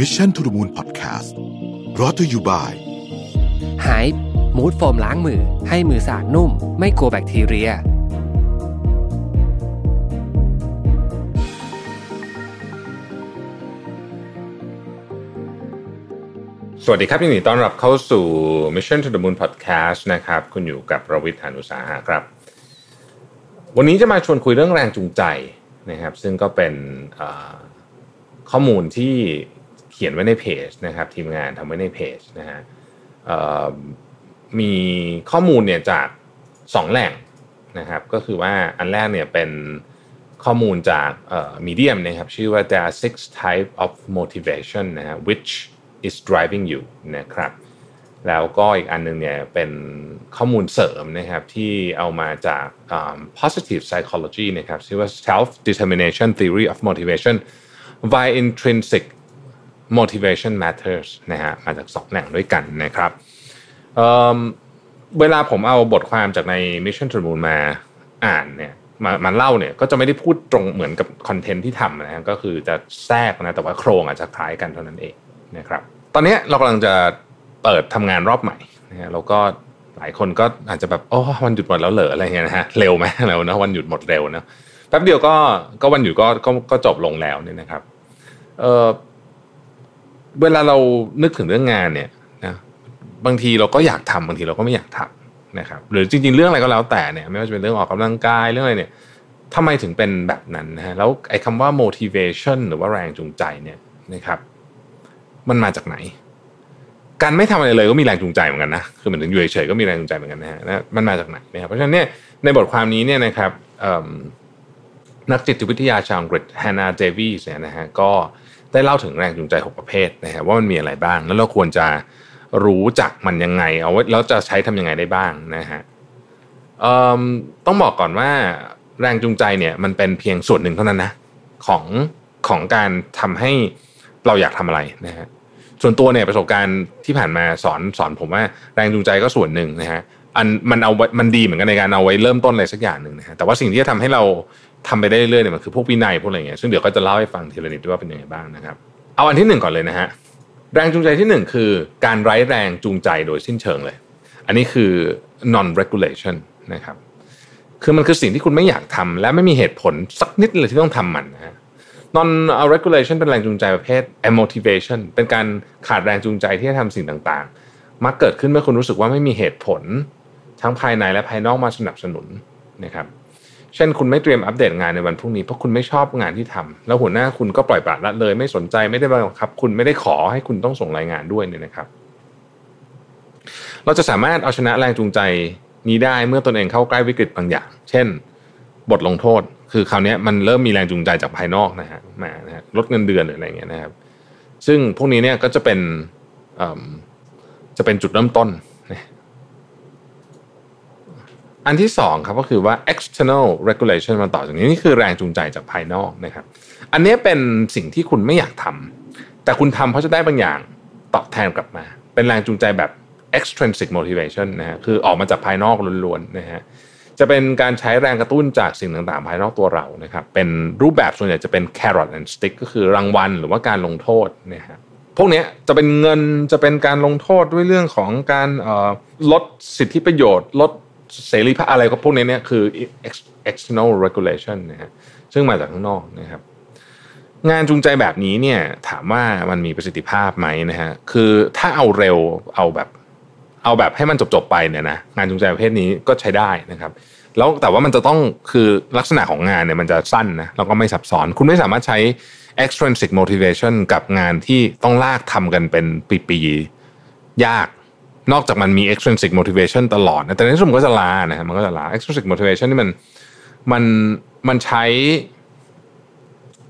Mission to the Moon Podcast รอ t ธออยู่บ่ายหายมูดโฟมล้างมือ ให้มือสะอาดนุ่ม ไม่กลัวแบคทีเรีย สวัสดีครับยินดีต้อนรับเข้าสู่ Mission to the Moon Podcast นะครับ คุณอยู่กับประวิทยานุสาหะครับ วันนี้จะมาชวนคุยเรื่องแรงจูงใจนะครับ ซึ่งก็เป็นเอ่อข้อมูลที่ เขียนไว้ในเพจนะครับทีมงานทำไว้ในเพจนะฮะมีข้อมูลเนี่ยจากสองแหล่งนะครับก็คือว่าอันแรกเนี่ยเป็นข้อมูลจากมีเดียมนะครับชื่อว่า there are six type of motivation นะฮะ which is driving you นะครับแล้วก็อีกอันหนึงเนี่ยเป็นข้อมูลเสริมนะครับที่เอามาจาก positive psychology นะครับชื่อว่า self determination theory of motivation why intrinsic motivation matters นะฮะมาจากสองแหล่งด้วยกันนะครับเเวลาผมเอาบทความจากใน Mission to the Moon มาอ่านเนี่ยมามาเล่าเนี่ยก็จะไม่ได้พูดตรงเหมือนกับคอนเทนต์ที่ทำนะฮะก็คือจะแทรกนะแต่ว่าโครงอาจจะคล้ายกันเท่านั้นเองนะครับตอนนี้เรากำลังจะเปิดทำงานรอบใหม่นะฮะแล้วก็หลายคนก็อาจจะแบบโอ้วันหยุดหมดแล้วเหรออะไรเงี้ยนะฮะเร็วไหมเร็วนะวันหยุดหมดเร็วนะแป๊บเดียวก็ก็วันหยุดก็ก็ก็จบลงแล้วเนี่ยนะครับเออ เวลาเรานึกถึงเรื่องงานเนี่ยนะบางทีเราก็อยากทำบางทีเราก็ไม่อยากทำนะครับ หรือจริง ๆ เรื่องอะไรก็แล้วแต่เนี่ยไม่ว่าจะเป็นเรื่องออกกำลังกายเรื่องอะไรเนี่ยทำไมถึงเป็นแบบนั้นนะฮะแล้วไอ้คำว่า motivation หรือว่าแรงจูงใจเนี่ยนะครับ มันมาจากไหน การไม่ทำอะไรเลยก็มีแรงจูงใจเหมือนกันนะคือเหมือนถึงอยู่เฉยๆก็มีแรงจูงใจเหมือนกันนะฮะมันมาจากไหนนะครับเพราะฉะนั้นเนี่ยในบทความนี้เนี่ยนะครับนักจิตวิทยาชาวอังกฤษแฮนนาเดวีสเนี่ยนะฮะก็ ได้เล่าถึงแรงจูงใจ 6 ประเภทนะฮะว่ามันมีอะไรบ้าง แล้วเราควรจะรู้จักมันยังไง เอาไว้แล้วจะใช้ทำยังไงได้บ้างนะฮะต้องบอกก่อนว่าแรงจูงใจเนี่ยมันเป็นเพียงส่วนหนึ่งเท่านั้นนะของของการทำให้เราอยากทำอะไรนะฮะส่วนตัวเนี่ยประสบการณ์ที่ผ่านมาสอนสอนผมว่าแรงจูงใจก็ส่วนหนึ่งนะฮะอันมันเอาไว้มันดีเหมือนกันในการเอาไว้เริ่มต้นอะไรสักอย่างหนึ่งนะฮะแต่ว่าสิ่งที่จะทำให้เรา ทำไปได้เรื่อยเนี่ยมันคือพวกวินัยพวกอะไรเงี้ยซึ่งเดี๋ยวก็จะเล่าให้ฟังทีละนิดด้วยว่าเป็นยังไงบ้างนะครับเอาอันที่หนึ่งก่อนเลยนะฮะแรงจูงใจที่หนึ่งคือการไร้แรงจูงใจโดยสิ้นเชิงเลย อันนี้คือ non regulation นะครับคือมันคือสิ่งที่คุณไม่อยากทำและไม่มีเหตุผลสักนิดเลยที่ต้องทำมันนะฮะ non regulation เป็นแรงจูงใจประเภท motivation เป็นการขาดแรงจูงใจที่จะทำสิ่งต่างๆ มักเกิดขึ้นเมื่อคุณรู้สึกว่าไม่มีเหตุผล ทั้งภายในและภายนอกมาสนับสนุนนะครับ เช่นคุณไม่เตรียมอัปเดตงานในวันพรุ่งนี้เพราะคุณไม่ชอบงานที่ทำแล้วหัวหน้าคุณก็ปล่อยปละละเลย ไม่สนใจไม่ได้บังคับ คุณไม่ได้ขอให้คุณต้องส่งรายงานด้วยเนี่ยนะครับ เราจะสามารถเอาชนะแรงจูงใจนี้ได้เมื่อตนเองเข้าใกล้วิกฤตบางอย่าง เช่น บทลงโทษ คือคราวนี้มันเริ่มมีแรงจูงใจจากภายนอกนะฮะมานะฮะลดเงินเดือนหรืออะไรเงี้ยนะครับ ซึ่งพวกนี้เนี่ยก็จะเป็นจะเป็นจุดเริ่มต้นนะ อันที่สองครับก็คือว่า external regulation มาต่อจากนี้นี่คือแรงจูงใจจากภายนอกนะครับ อันนี้เป็นสิ่งที่คุณไม่อยากทำแต่คุณทำเพราะจะได้บางอย่างตอบแทนกลับมา เป็นแรงจูงใจแบบ extrinsic motivation นะฮะคือออกมาจากภายนอกล้วนๆนะฮะจะเป็นการใช้แรงกระตุ้นจากสิ่งต่างๆ ภายนอกตัวเรานะครับ เป็นรูปแบบส่วนใหญ่จะเป็น carrot and stick ก็คือรางวัลหรือว่าการลงโทษนะฮะพวกนี้จะเป็นเงินจะเป็นการลงโทษด้วยเรื่องของการลดสิทธิประโยชน์ ลด เสรีภาพอะไรก็พวกนี้เนี่ยคือ external regulation นะฮะซึ่งมาจากข้างนอกนะครับ งานจูงใจแบบนี้เนี่ยถามว่ามันมีประสิทธิภาพไหมนะฮะคือถ้าเอาเร็วเอาแบบ เอาแบบให้มันจบๆไปเนี่ยนะงานจูงใจประเภทนี้ก็ใช้ได้นะครับ แล้วแต่ว่ามันจะต้องคือลักษณะของงานเนี่ยมันจะสั้นนะแล้วก็ไม่ซับซ้อน คุณไม่สามารถใช้ extrinsic motivation กับงานที่ต้องลากทำกันเป็นปีๆยาก นอกจากมันมี extrinsic motivation ตลอดนะแต่ในที่สุดมันก็จะลานะฮะมันก็จะลา extrinsic motivation นี่มันมันมันใช้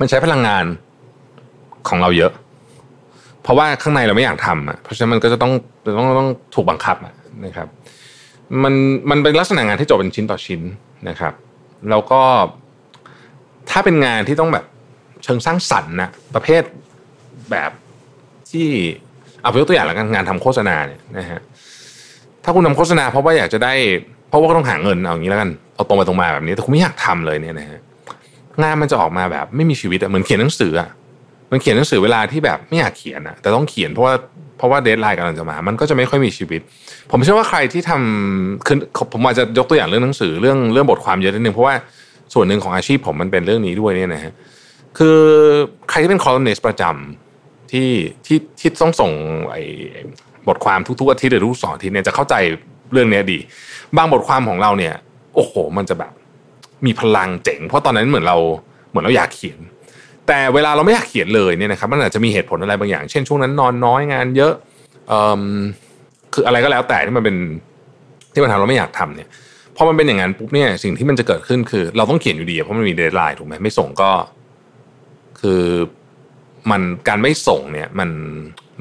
มันใช้พลังงานของเราเยอะ เพราะว่าข้างในเราไม่อยากทำอะเพราะฉะนั้นมันก็จะต้องต้องต้องถูกบังคับนะครับ มันมันเป็นลักษณะงานที่จบเป็นชิ้นต่อชิ้นนะครับ แล้วก็ถ้าเป็นงานที่ต้องแบบเชิงสร้างสรรค์นะประเภทแบบที่ เอาไปยกตัวอย่างแล้วกันงานทำโฆษณาเนี่ยนะฮะถ้าคุณทำโฆษณาเพราะว่าอยากจะได้ เพราะว่าก็ต้องหาเงินเอาอย่างนี้แล้วกันเอาตรงไปตรงมาแบบนี้ แต่คุณไม่อยากทำเลยเนี่ยนะฮะงานมันจะออกมาแบบไม่มีชีวิตอะเหมือนเขียนหนังสืออะมันเขียนหนังสือเวลาที่แบบไม่อยากเขียนอะแต่ต้องเขียนเพราะว่าเพราะว่าเดทไลน์กำลังจะมา มันก็จะไม่ค่อยมีชีวิต ผมเชื่อว่าใครที่ทำคือผมอาจจะยกตัวอย่างเรื่องหนังสือเรื่องเรื่องบทความเยอะนิดนึงเพราะว่าส่วนหนึ่งของอาชีพผมมันเป็นเรื่องนี้ด้วยเนี่ยนะฮะคือใครที่เป็นคอลัมนิสต์ประจำ ที่ที่ที่ต้องส่งไอ้บทความทุกๆอาทิตย์หรือทุกสองอาทิตย์เนี่ยจะเข้าใจเรื่องนี้ดี บางบทความของเราเนี่ย โอ้โห มันจะแบบ มีพลังเจ๋ง เพราะตอนนั้นเหมือนเราเหมือนเราอยากเขียน แต่เวลาเราไม่อยากเขียนเลยเนี่ยนะครับมันอาจจะมีเหตุผลอะไรบางอย่าง เช่นช่วงนั้นนอนน้อยงานเยอะเออคืออะไรก็แล้วแต่ที่มันเป็นที่มันทำเราไม่อยากทำเนี่ยพอมันเป็นอย่างนั้นปุ๊บเนี่ยสิ่งที่มันจะเกิดขึ้นคือ เราต้องเขียนอยู่ดีเพราะมันมีเดทไลน์ถูกไหมไม่ส่งก็ คือ มันการไม่ส่งเนี่ยมัน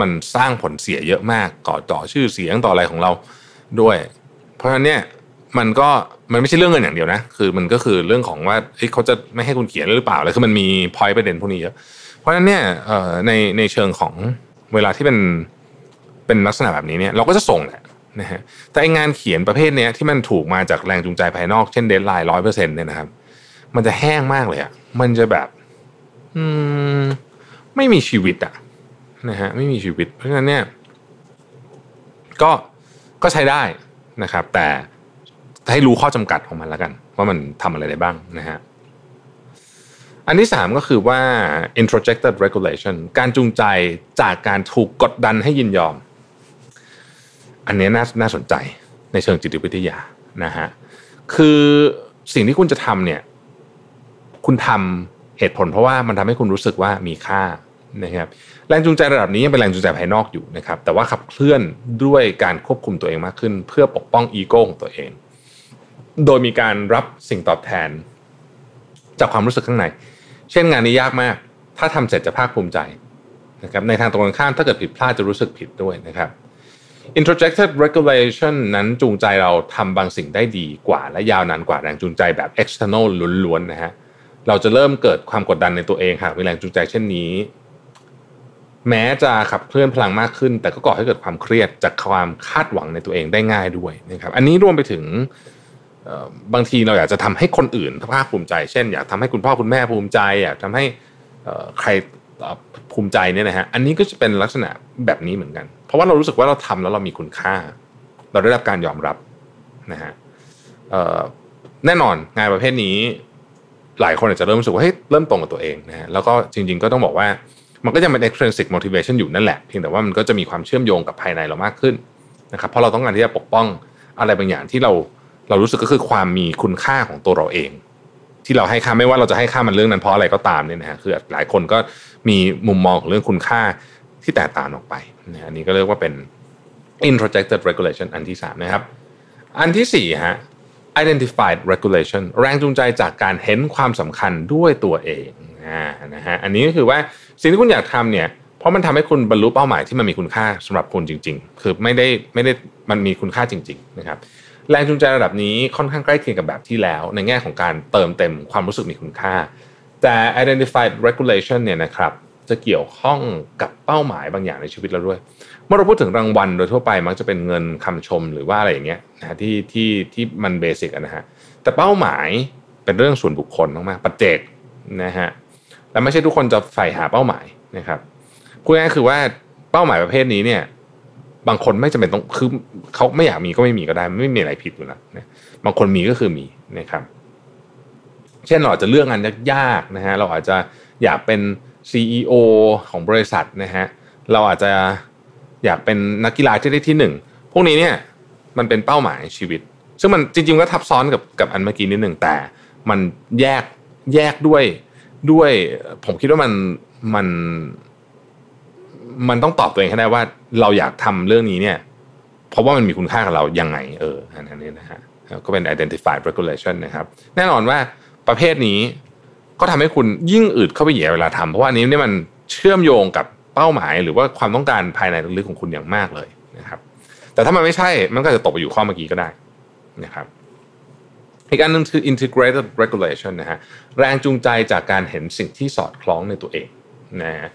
มันสร้างผลเสียเยอะมากก่อต่อชื่อเสียงต่ออะไรของเราด้วย เพราะฉะนั้นเนี่ยมันก็มันไม่ใช่เรื่องเงินอย่างเดียวนะ คือมันก็คือเรื่องของว่าเขาจะไม่ให้คุณเขียนหรือเปล่าแล้วคือมันมี point ประเด็นพวกนี้เยอะเพราะฉะนั้นเนี่ยในในเชิงของเวลาที่เป็นเป็นลักษณะแบบนี้เนี่ยเราก็จะส่งแหละนะฮะแต่งานเขียนประเภทเนี้ยที่มันถูกมาจากแรงจูงใจภายนอกเช่น deadline ร้อยเปอร์เซ็นต์เนี่ยนะครับ มันจะแห้งมากเลยอะ่ะมันจะแบบ อืม ไม่มีชีวิตอะ่ะนะฮะไม่มีชีวิต เพราะฉะนั้นเนี่ยก็ก็ใช้ได้นะครับ แต่ให้รู้ข้อจำกัดของมันแล้วกัน ว่ามันทำอะไรได้บ้างนะฮะอันที่สามก็คือว่า introjected regulation การจูงใจจากการถูกกดดันให้ยินยอม อันนี้น่าน่าสนใจในเชิงจิตวิทยานะฮะคือสิ่งที่คุณจะทำเนี่ย คุณทำ เหตุผลเพราะว่ามันทำให้คุณรู้สึกว่ามีค่านะครับแรงจูงใจระดับนี้ยังเป็นแรงจูงใจภายนอกอยู่นะครับแต่ว่าขับเคลื่อนด้วยการควบคุมตัวเองมากขึ้น เพื่อปกป้องอีโก้ของตัวเอง โดยมีการรับสิ่งตอบแทน จากความรู้สึกข้างใน เช่นงานนี้ยากมาก ถ้าทำเสร็จจะภาคภูมิใจนะครับในทางตรงกันข้ามถ้าเกิดผิดพลาดจะรู้สึกผิดด้วยนะครับ introjected regulation นั้นจูงใจเราทำบางสิ่งได้ดีกว่าและยาวนานกว่าแรงจูงใจแบบ external ล้วนๆนะฮะ เราจะเริ่มเกิดความกดดันในตัวเองหากมีแรงจูงใจเช่นนี้ แม้จะขับเคลื่อนพลังมากขึ้น แต่ก็ก่อให้เกิดความเครียดจากความคาดหวังในตัวเองได้ง่ายด้วยนะครับอันนี้รวมไปถึงบางทีเราอยากจะทำให้คนอื่นภาคภูมิใจ เช่น อยากทำให้คุณพ่อคุณแม่ภูมิใจอยากทำให้ใครภูมิใจเนี่ยนะฮะอันนี้ก็จะเป็นลักษณะแบบนี้เหมือนกัน เพราะว่าเรารู้สึกว่าเราทำแล้วเรามีคุณค่า เราได้รับการยอมรับนะฮะแน่นอนงานประเภทนี้ หลายคนอาจจะเริ่มรู้สึกว่าเฮ้ยเริ่มตรงกับตัวเองนะฮะแล้วก็จริง ๆ ก็ต้องบอกว่ามันก็ยังเป็น extrinsic motivation อยู่นั่นแหละเพียงแต่ว่ามันก็จะมีความเชื่อมโยงกับภายในเรามากขึ้นนะครับเพราะเราต้องการที่จะปกป้องอะไรบางอย่างที่เราเรารู้สึกก็คือความมีคุณค่าของตัวเราเอง ที่เราให้ค่าไม่ว่าเราจะให้ค่ามันเรื่องนั้นเพราะอะไรก็ตามเนี่ยนะฮะคือหลายคนก็มีมุมมองของเรื่องคุณค่าที่แตกต่างออกไปนะอันนี้ก็เรียกว่าเป็น introjected regulation อันที่3นะครับอันที่4ฮะ identified regulation แรงจูงใจจากการเห็นความสำคัญด้วยตัวเองนะฮะอันนี้ก็คือว่าสิ่งที่คุณอยากทำเนี่ยเพราะมันทำให้คุณบรรลุเป้าหมายที่มันมีคุณค่าสำหรับคุณจริง ๆ คือไม่ได้ไม่ได้มันมีคุณค่าจริง ๆ นะครับ แรงจูงใจระดับนี้ค่อนข้างใกล้เคียงกับแบบที่แล้ว ในแง่ของการเติมเต็มความรู้สึกมีคุณค่า แต่ identified regulation เนี่ยนะครับจะเกี่ยวข้องกับเป้าหมายบางอย่างในชีวิตเราด้วย มื่อเราพูดถึงรางวัลโดยทั่วไปมักจะเป็นเงินคำชมหรือว่าอะไรอย่างเงี้ยนะที่ที่ที่มันเบสิกนะฮะแต่เป้าหมายเป็นเรื่องส่วนบุคคลมากๆปัจเจกนะฮะและไม่ใช่ทุกคนจะใฝ่หาเป้าหมายนะครับพูดง่ายคือว่าเป้าหมายประเภทนี้เนี่ยบางคนไม่จำเป็นต้องคือเขาไม่อยากมีก็ไม่มีก็ได้ไม่มีอะไรผิดอยู่แล้วนะบางคนมีก็คือมีนะครับเช่นเราอาจจะเลือกงานยากๆนะฮะเราอาจจะอยากเป็น CEO ของบริษัทนะฮะเราอาจจะ อยากเป็นนักกีฬาที่ได้ที่หนึ่งพวกนี้เนี่ยมันเป็นเป้าหมายชีวิต ซึ่งมันจริงๆก็ทับซ้อนกับกับอันเมื่อกี้นิดหนึ่งแต่มันแยกแยกด้วยด้วย ผมคิดว่ามันมัน มันต้องตอบตัวเองให้ได้ว่าเราอยากทำเรื่องนี้เนี่ย เพราะว่ามันมีคุณค่ากับเรายังไง เอออันนี้นะฮะก็เป็น identified regulation นะครับ แน่นอนว่าประเภทนี้ก็ทำให้คุณยิ่งอึดเข้าไปเหยียเวลาทำเพราะว่านี้เนี่ยมันเชื่อมโยงกับ เป้าหมายหรือว่าความต้องการภายในลึกๆของคุณอย่างมากเลยนะครับ แต่ถ้ามันไม่ใช่มันก็จะตกไปอยู่ข้อเมื่อกี้ก็ได้นะครับอีกอันนึงคือ integrated regulation นะฮะแรงจูงใจจากการเห็นสิ่งที่สอดคล้องในตัวเองนะ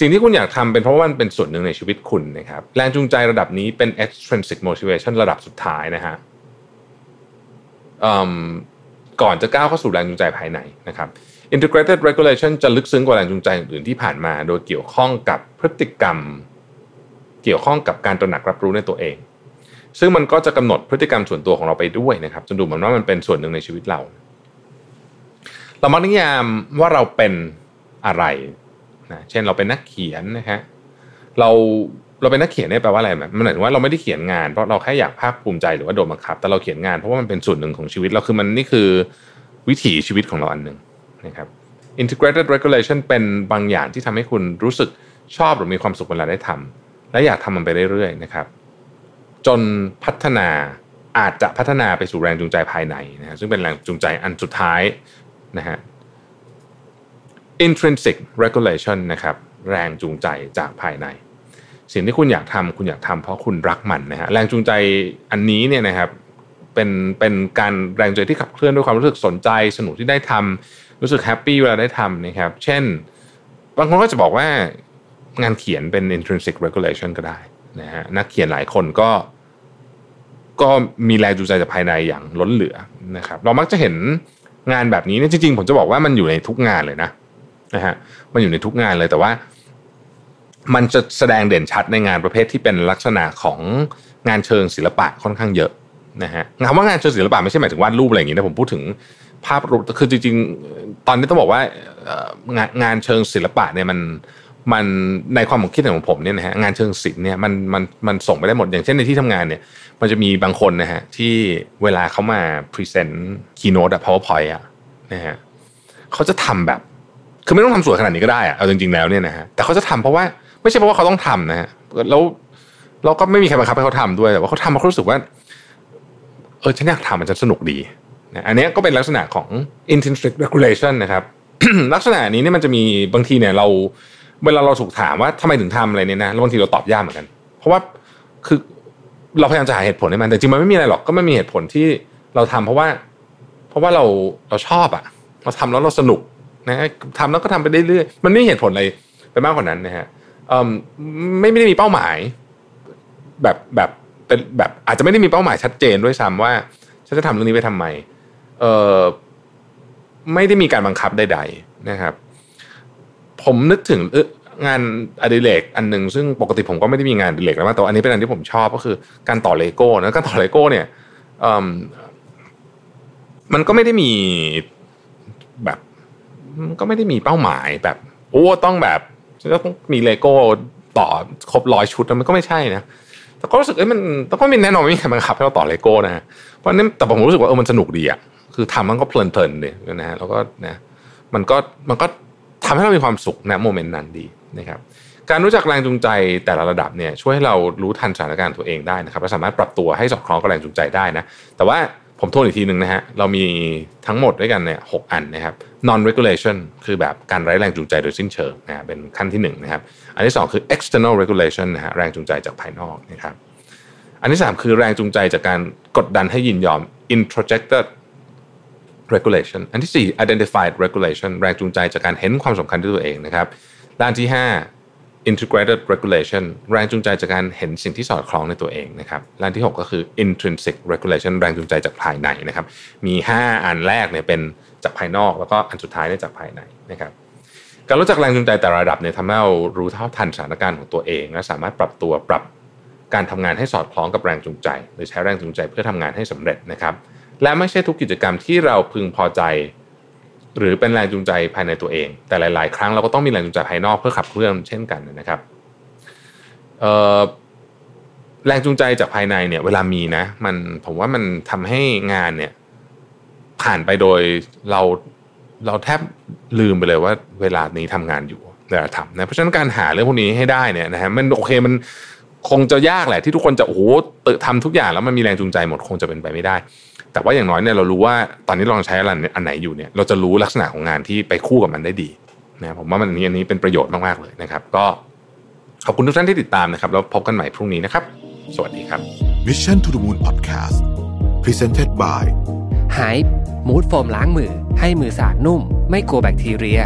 สิ่งที่คุณอยากทำเป็นเพราะว่ามันเป็นส่วนหนึ่งในชีวิตคุณนะครับแรงจูงใจระดับนี้เป็น extrinsic motivation ระดับสุดท้ายนะฮะก่อนจะก้าวเข้าสู่แรงจูงใจภายในนะครับ integrated regulation จะลึกซึ้งกว่าแรงจูงใจอื่นๆที่ผ่านมา โดยเกี่ยวข้องกับพฤติกรรม เกี่ยวข้องกับการตระหนักรับรู้ในตัวเอง ซึ่งมันก็จะกำหนดพฤติกรรมส่วนตัวของเราไปด้วยนะครับจนดูเหมือนว่ามันเป็นส่วนหนึ่งในชีวิตเรา เรามักนิยามว่าเราเป็นอะไรนะเช่นเราเป็นนักเขียนนะฮะเราเราเป็นนักเขียนเนี่ยแปลว่าอะไรมันหมายถึงว่าเราไม่ได้เขียนงานเพราะเราแค่อยากภาคภูมิใจหรือว่าโดนบังคับ แต่เราเขียนงานเพราะว่ามันเป็นส่วนหนึ่งของชีวิตเราคือมันนี่คือวิถีชีวิตของเราอันหนึ่ง นะครับ integrated regulation เป็นบางอย่างที่ทำให้คุณรู้สึกชอบหรือมีความสุขเวลาได้ทำและอยากทำมันไปเรื่อยๆนะครับ จนพัฒนาอาจจะพัฒนาไปสู่แรงจูงใจภายในนะฮะซึ่งเป็นแรงจูงใจอันสุดท้ายนะฮะ intrinsic regulation นะครับแรงจูงใจจากภายใน สิ่งที่คุณอยากทำคุณอยากทำเพราะคุณรักมันนะฮะแรงจูงใจอันนี้เนี่ยนะครับเป็นเป็นการแรงจูงใจที่ขับเคลื่อนด้วยความรู้สึกสนใจสนุกที่ได้ทำ รู้สึกแฮปปี้เวลาได้ทำนะครับ เช่น บางคนก็จะบอกว่างานเขียนเป็น intrinsic regulation ก็ได้นะฮะนักเขียนหลายคนก็ ก็มีแรงจูงใจจากภายในอย่างล้นเหลือนะครับ เรามักจะเห็นงานแบบนี้เนี่ยจริงๆ ผมจะบอกว่ามันอยู่ในทุกงานเลยนะนะฮะมันอยู่ในทุกงานเลยแต่ว่า มันจะแสดงเด่นชัดในงานประเภทที่เป็นลักษณะของงานเชิงศิลปะค่อนข้างเยอะนะฮะงานว่างานเชิงศิลปะไม่ใช่หมายถึงวาดรูปอะไรอย่างนี้นะผมพูดถึง ภาพรูปคือจริงๆ ตอนนี้ต้องบอกว่างานงานเชิงศิลปะเนี่ยมันมันในความคิดของผมเนี่ยนะฮะงานเชิงศิลป์เนี่ยมันมันมันส่งไปได้หมดอย่างเช่นในที่ทำงานเนี่ย มันจะมีบางคนนะฮะที่เวลาเขามา present keynote อะ powerpoint อะนะฮะเขาจะทำแบบ คือไม่ต้องทำสวยขนาดนี้ก็ได้อะเอาจริงๆแล้วเนี่ยนะฮะแต่เขาจะทำเพราะว่าไม่ใช่เพราะว่าเขาต้องทำนะฮะแล้วเราก็ไม่มีใครบังคับให้เขาทำด้วยแต่ว่าเขาทำเพราะเขารู้สึกว่าเออฉันอยากทำมันจะสนุกดี นะอันนี้ก็เป็นลักษณะของ intrinsic regulation นะครับลักษณะนี้เนี่ยมันจะมีบางทีเนี่ยเรา เวลาเราถูกถามว่าทำไมถึงทำอะไรเนี่ยนะบางทีเราตอบยากเหมือนกัน เพราะว่าคือเราพยายามจะหาเหตุผลให้มันแต่จริงมันไม่มีอะไรหรอกก็ไม่มีเหตุผลที่เราทำเพราะว่า เพราะว่าเราเราชอบอะเราทำแล้วเราสนุกนะทำแล้วก็ทำไปเรื่อยๆมันไม่มีเหตุผลอะไรไปมากกว่านั้นนะฮะไม่ไม่ได้มีเป้าหมาย แบบแบบเป็นแบบอาจจะไม่ได้มีเป้าหมายชัดเจนด้วยซ้ำว่าฉันจะทำเรื่องนี้ไปทำไม ไม่ได้มีการบังคับใดๆนะครับ ผมนึกถึงงานอดิเรกอันหนึ่งซึ่งปกติผมก็ไม่ได้มีงานอดิเรกแล้วแต่อันนี้เป็นอันที่ผมชอบก็คือการต่อเลโก้นะการต่อเลโก้เนี่ยมันก็ไม่ได้มีแบบก็ไม่ได้มีเป้าหมายแบบโอ้ต้องแบบจะต้องมีเลโก้ต่อครบร้อยชุดมันก็ไม่ใช่นะแต่ก็รู้สึกเอ้ยมันต้องก็มีแน่นอนไม่มีใครบังคับให้เราต่อเลโก้นะเพราะนั้นแต่ผมรู้สึกว่าเออมันสนุกดีอะ คือทำมันก็เพลินๆเลยนะฮะแล้วก็นะมันก็มันก็ทำให้เรามีความสุขนะ moment นั้นดีนะครับการรู้จักแรงจูงใจแต่ละระดับเนี่ยช่วยให้เรารู้ทันสถานการณ์ตัวเองได้นะครับและสามารถปรับตัวให้สอดคล้องกับแรงจูงใจได้นะแต่ว่าผมทวนอีกทีหนึ่งนะฮะเรามีทั้งหมดด้วยกันเนี่ยหกอันนะครับ non regulation คือแบบการไร้แรงจูงใจโดยสิ้นเชิงนะเป็นขั้นที่1นนะครับอันที่ 2 คือ external regulation นะฮะแรงจูงใจจากภายนอกนะครับอันที่ 3 คือแรงจูงใจจากการกดดันให้ยินยอม introjected regulation อันที่ 4 identified regulation แรงจูงใจจากการเห็นความสำคัญด้วยตัวเองนะครับด้านที่ 5 integrated regulation แรงจูงใจจากการเห็นสิ่งที่สอดคล้องในตัวเองนะครับด้านที่ 6 ก็คือ intrinsic regulation แรงจูงใจจากภายในนะครับ มี 5 อันแรกเนี่ยเป็นจากภายนอก แล้วก็อันสุดท้ายเนี่ยจากภายในนะครับการรู้จักแรงจูงใจแต่ระดับเนี่ยทำให้เรารู้เท่าทันสถานการณ์ของตัวเอง และสามารถปรับตัวปรับการทำงานให้สอดคล้องกับแรงจูงใจ หรือใช้แรงจูงใจเพื่อทำงานให้สำเร็จนะครับ และไม่ใช่ทุกกิจกรรมที่เราพึงพอใจ หรือเป็นแรงจูงใจภายในตัวเอง แต่หลาย ๆ ครั้งเราก็ต้องมีแรงจูงใจภายนอกเพื่อขับเคลื่อนเช่นกันนะครับแรงจูงใจจากภายในเนี่ยเวลามีนะ มันผมว่ามันทำให้งานเนี่ยผ่านไปโดยเราเราแทบลืมไปเลยว่าเวลานี้ทำงานอยู่เวลาทำนะเพราะฉะนั้นการหาเรื่องพวกนี้ให้ได้เนี่ยนะฮะมันโอเคมัน คงจะยากแหละที่ทุกคนจะโอ้โหทำทุกอย่างแล้วมันมีแรงจูงใจหมดคงจะเป็นไปไม่ได้ แต่ว่าอย่างน้อยเนี่ยเรารู้ว่าตอนนี้ลองใช้อะไรอันไหนอยู่เนี่ยเราจะรู้ลักษณะของงานที่ไปคู่กับมันได้ดีนะผมว่ามันนี้อันนี้เป็นประโยชน์มากๆเลยนะครับ ก็ขอบคุณทุกท่านที่ติดตามนะครับ แล้วพบกันใหม่พรุ่งนี้นะครับ สวัสดีครับ Mission to the Moon Podcast Presented by Hype มูดโฟมล้างมือ ให้มือสะอาดนุ่ม ไม่กลัวแบคทีเรีย